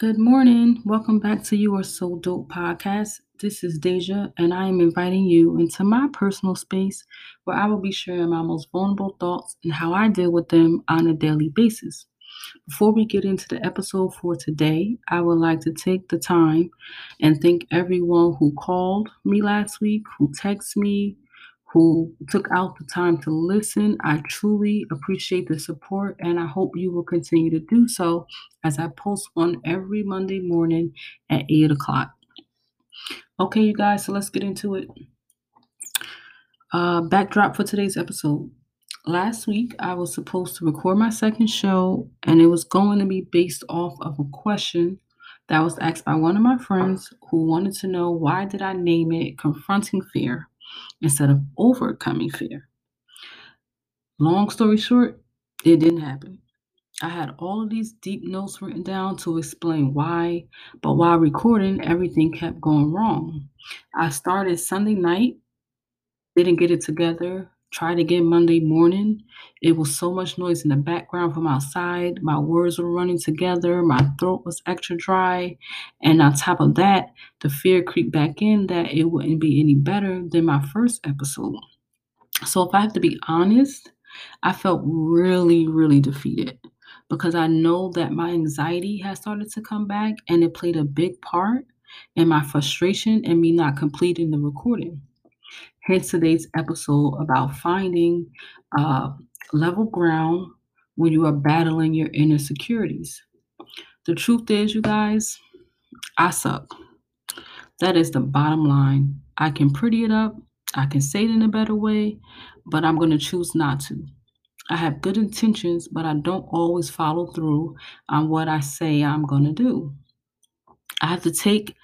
Good morning. Welcome back to You Are So Dope podcast. This is Deja, and I am inviting you into my personal space where I will be sharing my most vulnerable thoughts and how I deal with them on a daily basis. Before we get into the episode for today, I would like to take the time and thank everyone who called me last week, who texted me, who took out the time to listen. I truly appreciate the support and I hope you will continue to do so as I post one every Monday morning at 8 o'clock. Okay, you guys, so let's get into it. Uh, backdrop for today's episode. Last week, I was supposed to record my second show, and it was going to be based off of a question that was asked by one of my friends who wanted to know why did I name it Confronting Fear instead of overcoming fear. Long story short, it didn't happen. I had all of these deep notes written down to explain why, but while recording, everything kept going wrong. I started Sunday night, didn't get it together, tried again Monday morning. It was so much noise in the background from outside. My words were running together. My throat was extra dry. And on top of that, the fear creeped back in that it wouldn't be any better than my first episode. So, if I have to be honest, I felt really, really defeated because I know that my anxiety has started to come back and it played a big part in my frustration and me not completing the recording. Hence today's episode about finding uh, level ground when you are battling your inner securities. The truth is, you guys, I suck. That is the bottom line. I can pretty it up, I can say it in a better way, but I'm going to choose not to. I have good intentions, but I don't always follow through on what I say I'm going to do. I have to take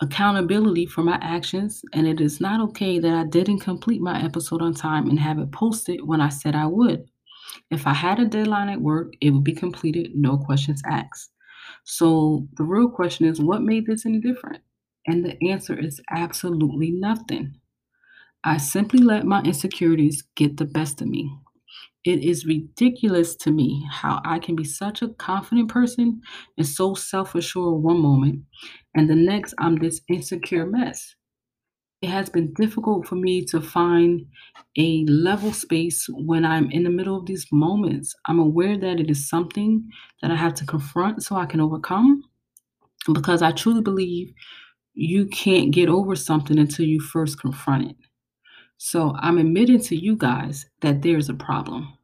accountability for my actions, and it is not okay that I didn't complete my episode on time and have it posted when I said I would. If I had a deadline at work, it would be completed, no questions asked. So the real question is what made this any different? And the answer is absolutely nothing. I simply let my insecurities get the best of me. It is ridiculous to me how I can be such a confident person and so self assured one moment, and the next I'm this insecure mess. It has been difficult for me to find a level space when I'm in the middle of these moments. I'm aware that it is something that I have to confront so I can overcome because I truly believe you can't get over something until you first confront it. So I'm admitting to you guys that there's a problem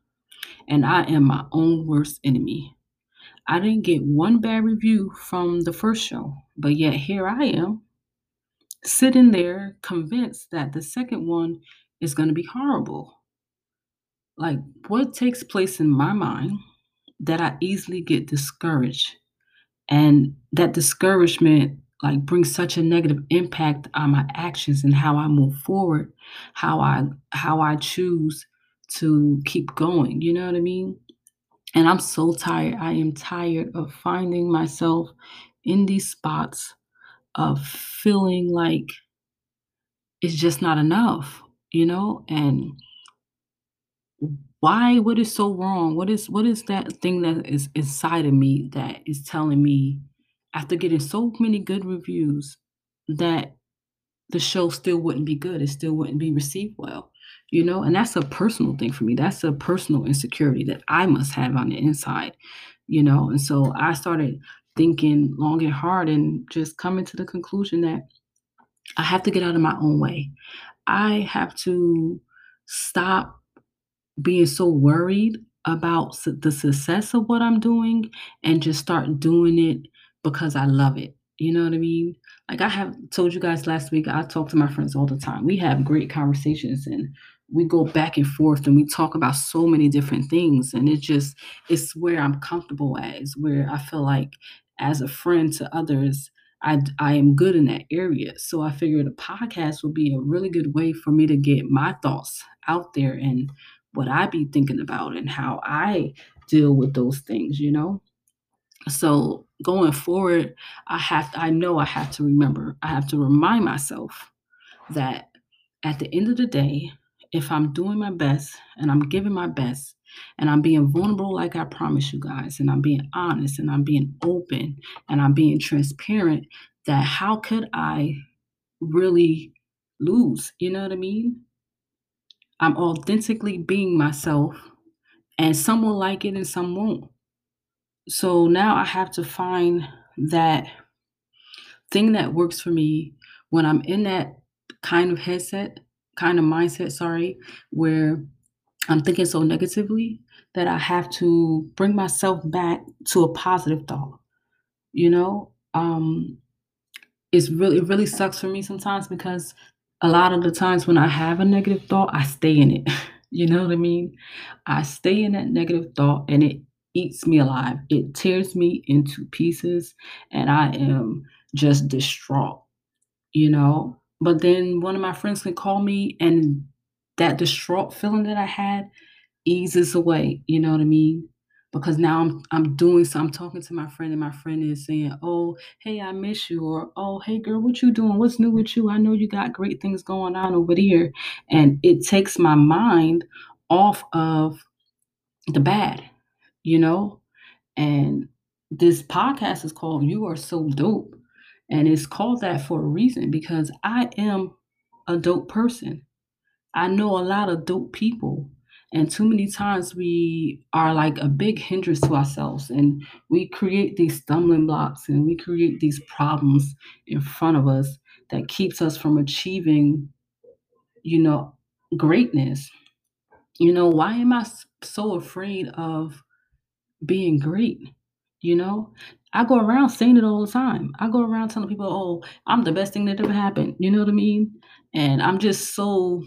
and I am my own worst enemy. I didn't get one bad review from the first show, but yet here I am, sitting there convinced that the second one is going to be horrible. Like, what takes place in my mind that I easily get discouraged? And that discouragement like brings such a negative impact on my actions and how I move forward, how I how I choose to keep going. You know what I mean? And I'm so tired. I am tired of finding myself in these spots of feeling like it's just not enough, you know? And why what is so wrong? What is what is that thing that is inside of me that is telling me after getting so many good reviews that the show still wouldn't be good, it still wouldn't be received well you know? And that's a personal thing for me. That's a personal insecurity that i must have on the inside you know? And so i started thinking long and hard and just coming to the conclusion that i have to get out of my own way. I have to stop being so worried about the success of what i'm doing and just start doing it because i love it you know what i mean? Like I have told you guys last week, I talk to my friends all the time. We have great conversations and we go back and forth and we talk about so many different things. And it just it's where i'm comfortable at. Is where i feel like as a friend to others I, I am good in that area. So i figured a podcast would be a really good way for me to get my thoughts out there and what i be thinking about and how i deal with those things you know? So going forward i have i know i have to remember i have to remind myself that at the end of the day if I'm doing my best and I'm giving my best And I'm being vulnerable, like I promise you guys. And I'm being honest and I'm being open and I'm being transparent that how could I really lose? You know what I mean? I'm authentically being myself, and some will like it and some won't. So now I have to find that thing that works for me when I'm in that kind of headset, kind of mindset, sorry, where I'm thinking so negatively that I have to bring myself back to a positive thought. You know, um, it's really it really sucks for me sometimes because a lot of the times when I have a negative thought, I stay in it. you know what I mean? I stay in that negative thought and it eats me alive. It tears me into pieces and I am just distraught, you know? But then one of my friends can call me and that distraught feeling that I had eases away, you know what I mean? Because now I'm I'm doing so I'm talking to my friend and my friend is saying, "Oh, hey, I miss you," or "Oh, hey, girl, what you doing? What's new with you? I know you got great things going on over there," and it takes my mind off of the bad, you know. And this podcast is called "You Are So Dope," and it's called that for a reason because I am a dope person. I know a lot of dope people. And too many times we are like a big hindrance to ourselves and we create these stumbling blocks and we create these problems in front of us that keeps us from achieving, you know, greatness. You know, why am I so afraid of being great? You know, I go around saying it all the time. I go around telling people, oh, I'm the best thing that ever happened. You know what I mean? And I'm just so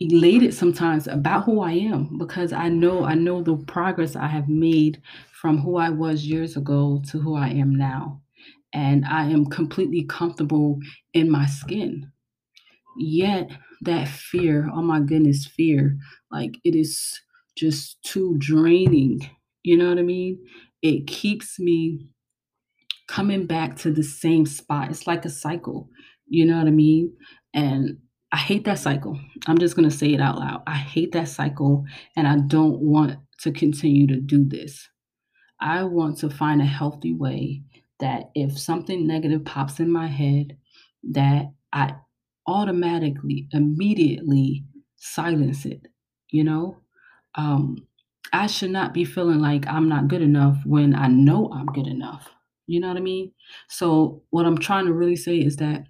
elated sometimes about who I am because I know I know the progress I have made from who I was years ago to who I am now. And I am completely comfortable in my skin. Yet that fear, oh my goodness, fear, like it is just too draining. You know what I mean? It keeps me coming back to the same spot. It's like a cycle. You know what I mean? And I hate that cycle. I'm just going to say it out loud. I hate that cycle and I don't want to continue to do this. I want to find a healthy way that if something negative pops in my head that I automatically immediately silence it, you know? Um I should not be feeling like I'm not good enough when I know I'm good enough. You know what I mean? So what I'm trying to really say is that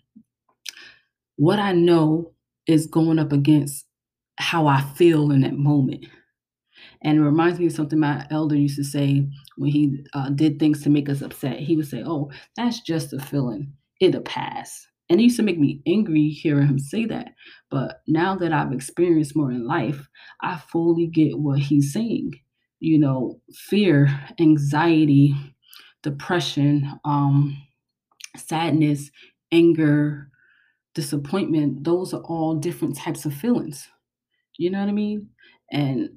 what I know is going up against how I feel in that moment. And it reminds me of something my elder used to say when he uh, did things to make us upset. He would say, Oh, that's just a feeling, it'll pass. And it used to make me angry hearing him say that. But now that I've experienced more in life, I fully get what he's saying. You know, fear, anxiety, depression, um, sadness, anger, disappointment, those are all different types of feelings. You know what I mean? And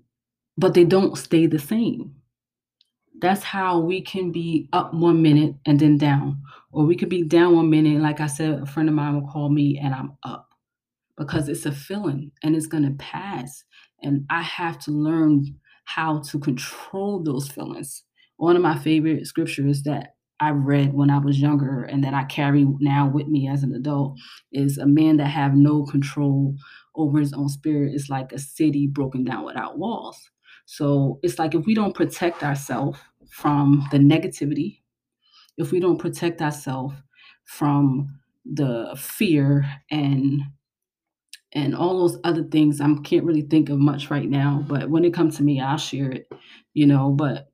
but they don't stay the same. That's how we can be up one minute and then down. Or we could be down one minute, like I said, a friend of mine will call me and I'm up because it's a feeling and it's gonna pass. And I have to learn how to control those feelings. One of my favorite scriptures that I read when I was younger and that I carry now with me as an adult is a man that have no control over his own spirit is like a city broken down without walls. So it's like if we don't protect ourselves from the negativity, if we don't protect ourselves from the fear and and all those other things, I can't really think of much right now. But when it comes to me, I'll share it, you know. But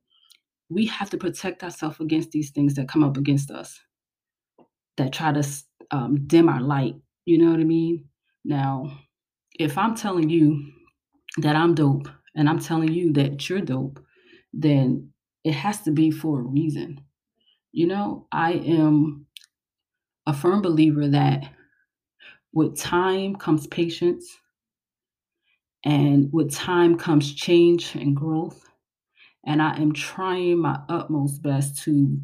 we have to protect ourselves against these things that come up against us that try to um, dim our light. You know what I mean? Now, if I'm telling you that I'm dope and I'm telling you that you're dope, then it has to be for a reason. You know, I am a firm believer that with time comes patience, and with time comes change and growth and I am trying my utmost best to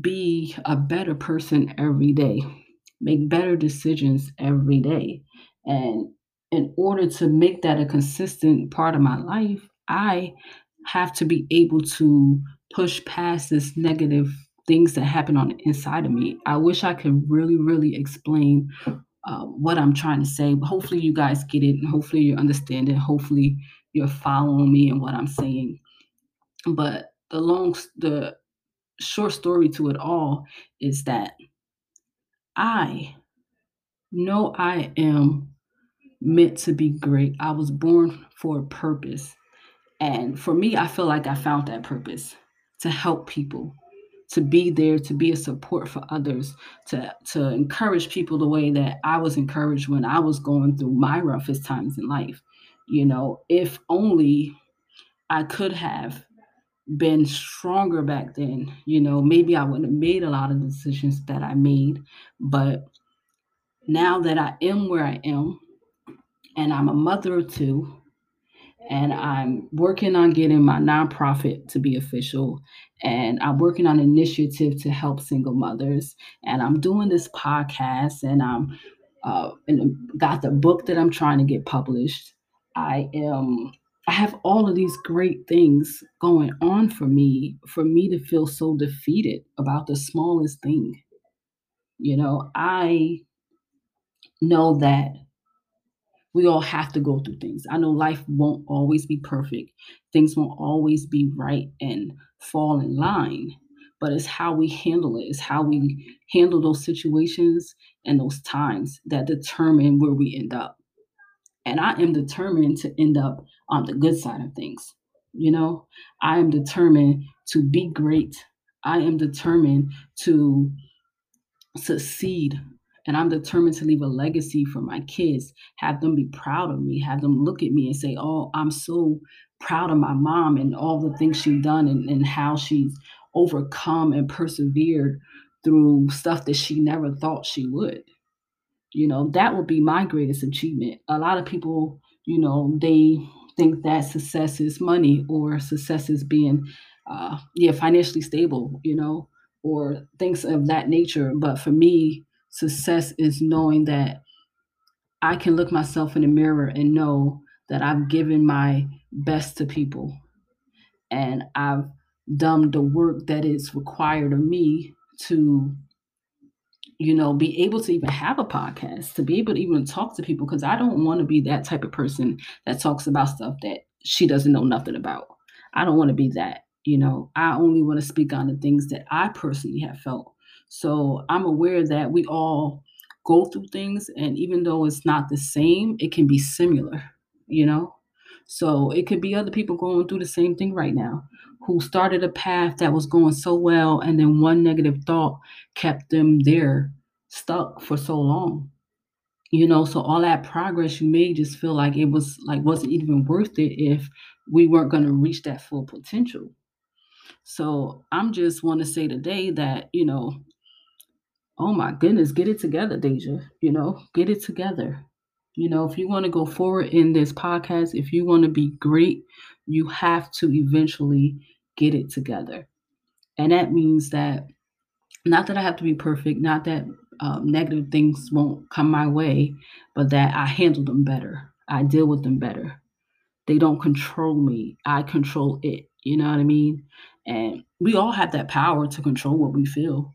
be a better person every day, make better decisions every day. And in order to make that a consistent part of my life, I have to be able to push past this negative things that happen on the inside of me. I wish I could really, really explain uh, what I'm trying to say. But hopefully, you guys get it, and hopefully, you understand it. Hopefully, you're following me and what I'm saying. But the long, the short story to it all is that I know I am meant to be great. I was born for a purpose. And for me, I feel like I found that purpose to help people, to be there, to be a support for others, to, to encourage people the way that I was encouraged when I was going through my roughest times in life. You know, if only I could have been stronger back then, you know, maybe I wouldn't have made a lot of decisions that I made. But now that I am where I am, and I'm a mother of two, and I'm working on getting my nonprofit to be official, and I'm working on an initiative to help single mothers, and I'm doing this podcast, and I'm uh, and got the book that I'm trying to get published. I am I have all of these great things going on for me, for me to feel so defeated about the smallest thing. You know, I know that we all have to go through things. I know life won't always be perfect, things won't always be right and fall in line, but it's how we handle it, it's how we handle those situations and those times that determine where we end up. And I am determined to end up on the good side of things. You know, I am determined to be great. I am determined to succeed. And I'm determined to leave a legacy for my kids, have them be proud of me, have them look at me and say, Oh, I'm so proud of my mom and all the things she's done and, and how she's overcome and persevered through stuff that she never thought she would. You know, that would be my greatest achievement. A lot of people, you know, they think that success is money or success is being uh yeah financially stable you know or things of that nature but for me success is knowing that i can look myself in the mirror and know that i've given my best to people and i've done the work that is required of me to you know, be able to even have a podcast, to be able to even talk to people, because I don't want to be that type of person that talks about stuff that she doesn't know nothing about. I don't want to be that. You know, I only want to speak on the things that I personally have felt. So I'm aware that we all go through things, and even though it's not the same, it can be similar, you know? So it could be other people going through the same thing right now who started a path that was going so well, and then one negative thought kept them there stuck for so long. You know, so all that progress you made just feel like it was like wasn't even worth it if we weren't going to reach that full potential. So I'm just want to say today that, you know, oh my goodness, get it together, Deja. You know, get it together. You know, if you want to go forward in this podcast, if you want to be great, you have to eventually get it together. And that means that not that I have to be perfect, not that um, negative things won't come my way, but that I handle them better. I deal with them better. They don't control me. I control it. You know what I mean? And we all have that power to control what we feel.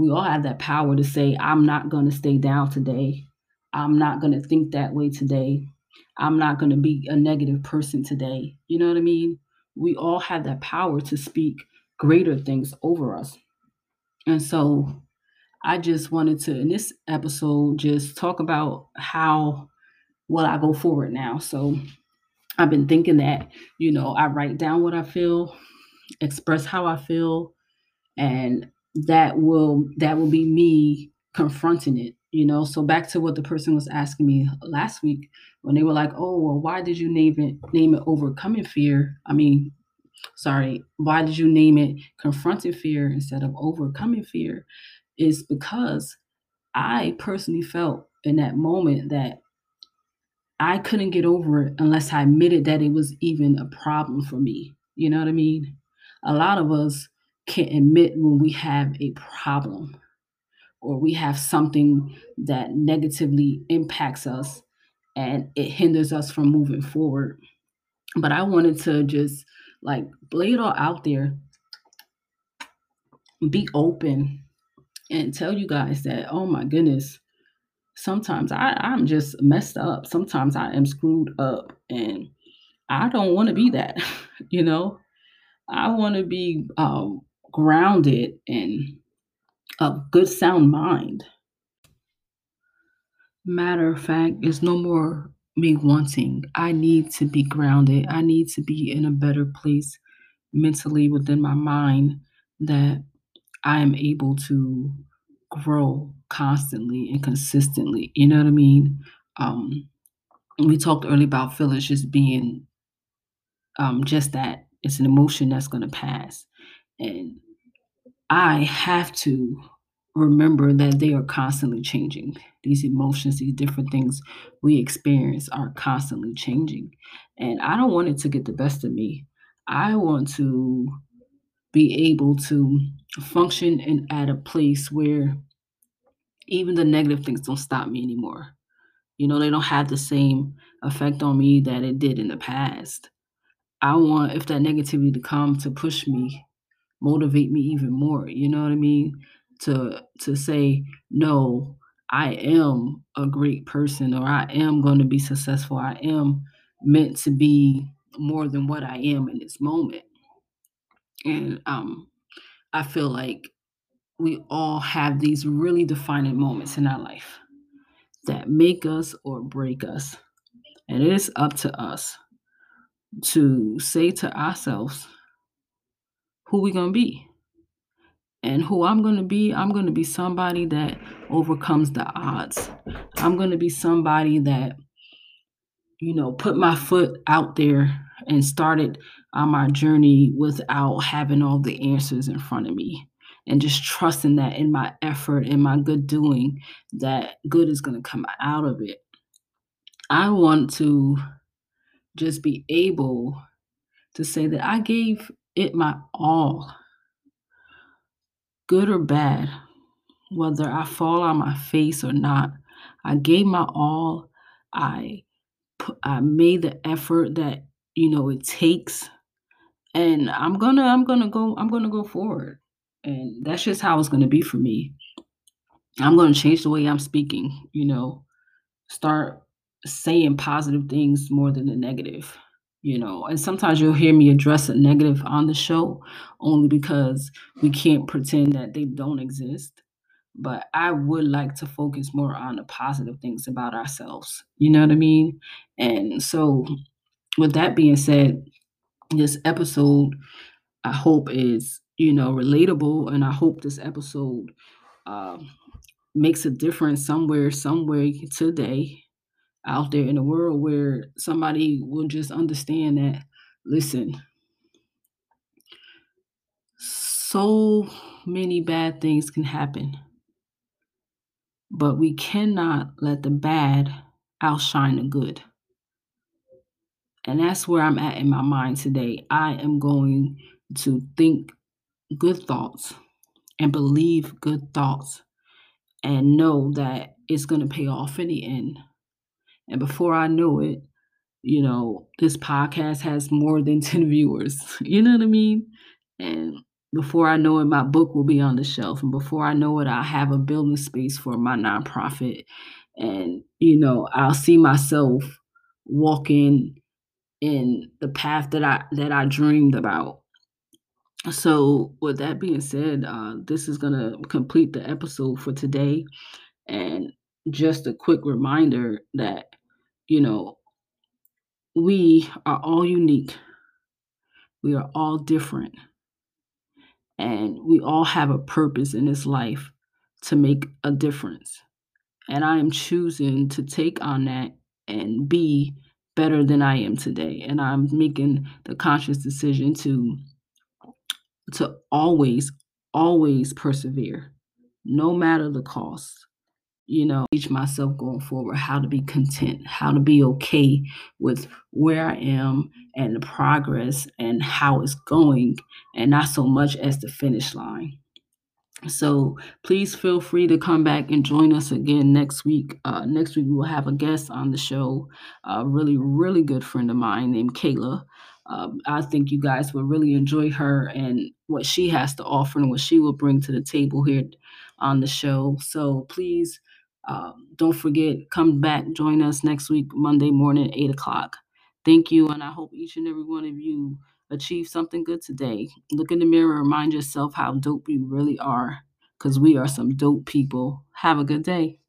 We all have that power to say, I'm not going to stay down today. I'm not going to think that way today. I'm not going to be a negative person today. You know what I mean? we all have that power to speak greater things over us. And so I just wanted to, in this episode, just talk about how will I go forward now. So I've been thinking that, you know, I write down what I feel, express how I feel, and that will that will be me confronting it you know? So back to what the person was asking me last week when they were like oh well why did you name it name it overcoming fear? I mean sorry why did you name it confronting fear instead of overcoming fear? Is because i personally felt in that moment that i couldn't get over it unless i admitted that it was even a problem for me you know what i mean? A lot of us can't admit when we have a problem or we have something that negatively impacts us and it hinders us from moving forward. But I wanted to just like lay it all out there, be open, and tell you guys that, oh my goodness, sometimes I, I'm just messed up. Sometimes I am screwed up, and I don't want to be that, you know. I want to be um, grounded in a good, sound mind. Matter of fact, it's no more me wanting. I need to be grounded. I need to be in a better place mentally within my mind that I am able to grow constantly and consistently. You know what I mean? Um, we talked earlier about feelings just being um, just that. It's an emotion that's going to pass. And I have to remember that they are constantly changing. These emotions, these different things we experience are constantly changing. And I don't want it to get the best of me. I want to be able to function and at a place where even the negative things don't stop me anymore. You know, they don't have the same effect on me that it did in the past. I want if that negativity to come to push me, motivate me even more. You know what I mean? To to say, no, I am a great person or I am going to be successful. I am meant to be more than what I am in this moment. And um I feel like we all have these really defining moments in our life that make us or break us. And it is up to us to say to ourselves who we to be. And who I'm to be, I'm to be somebody that overcomes the odds. I'm to be somebody that, you know, put my foot out there and started on my journey without having all the answers in front of me and just trusting that in my effort and my good doing that good is going to come out of it i want to just be able to say that i gave it my all good or bad whether i fall on my face or not i gave my all. I i made the effort that you know it takes. And i'm gonna i'm gonna go i'm gonna go forward. And that's just how it's gonna be for me. I'm gonna change the way i'm speaking you know start saying positive things more than the negative you know and sometimes you'll hear me address a negative on the show only because we can't pretend that they don't exist. But i would like to focus more on the positive things about ourselves you know what i mean? And so with that being said this episode i hope is you know relatable and i hope this episode uh, makes a difference somewhere somewhere today out there in the world where somebody will just understand that listen so many bad things can happen but we cannot let the bad outshine the good. And that's where i'm at in my mind today. I am going to think good thoughts and believe good thoughts and know that it's going to pay off in the end and before I know it, you know, this podcast has more than 10 viewers. You know what I mean? And before I know it, my book will be on the shelf. And before I know it, I'll have a building space for my nonprofit. And, you know, I'll see myself walking in the path that I that I dreamed about. So with that being said, uh, this is gonna complete the episode for today. And just a quick reminder that you know, we are all unique. We are all different. And we all have a purpose in this life to make a difference. And I am choosing to take on that and be better than I am today. And I'm making the conscious decision to to always always persevere no matter the cost you know, teach myself going forward how to be content, how to be okay with where I am and the progress and how it's going, and not so much as the finish line. So please feel free to come back and join us again next week. Uh, next week we will have a guest on the show, a really, really good friend of mine named Kayla. Um, I think you guys will really enjoy her and what she has to offer and what she will bring to the table here on the show. So please um, don't forget, come back, join us next week, Monday morning, 8 o'clock. Thank you, and I hope each and every one of you achieve something good today. Look in the mirror, remind yourself how dope you really are, because we are some dope people. Have a good day.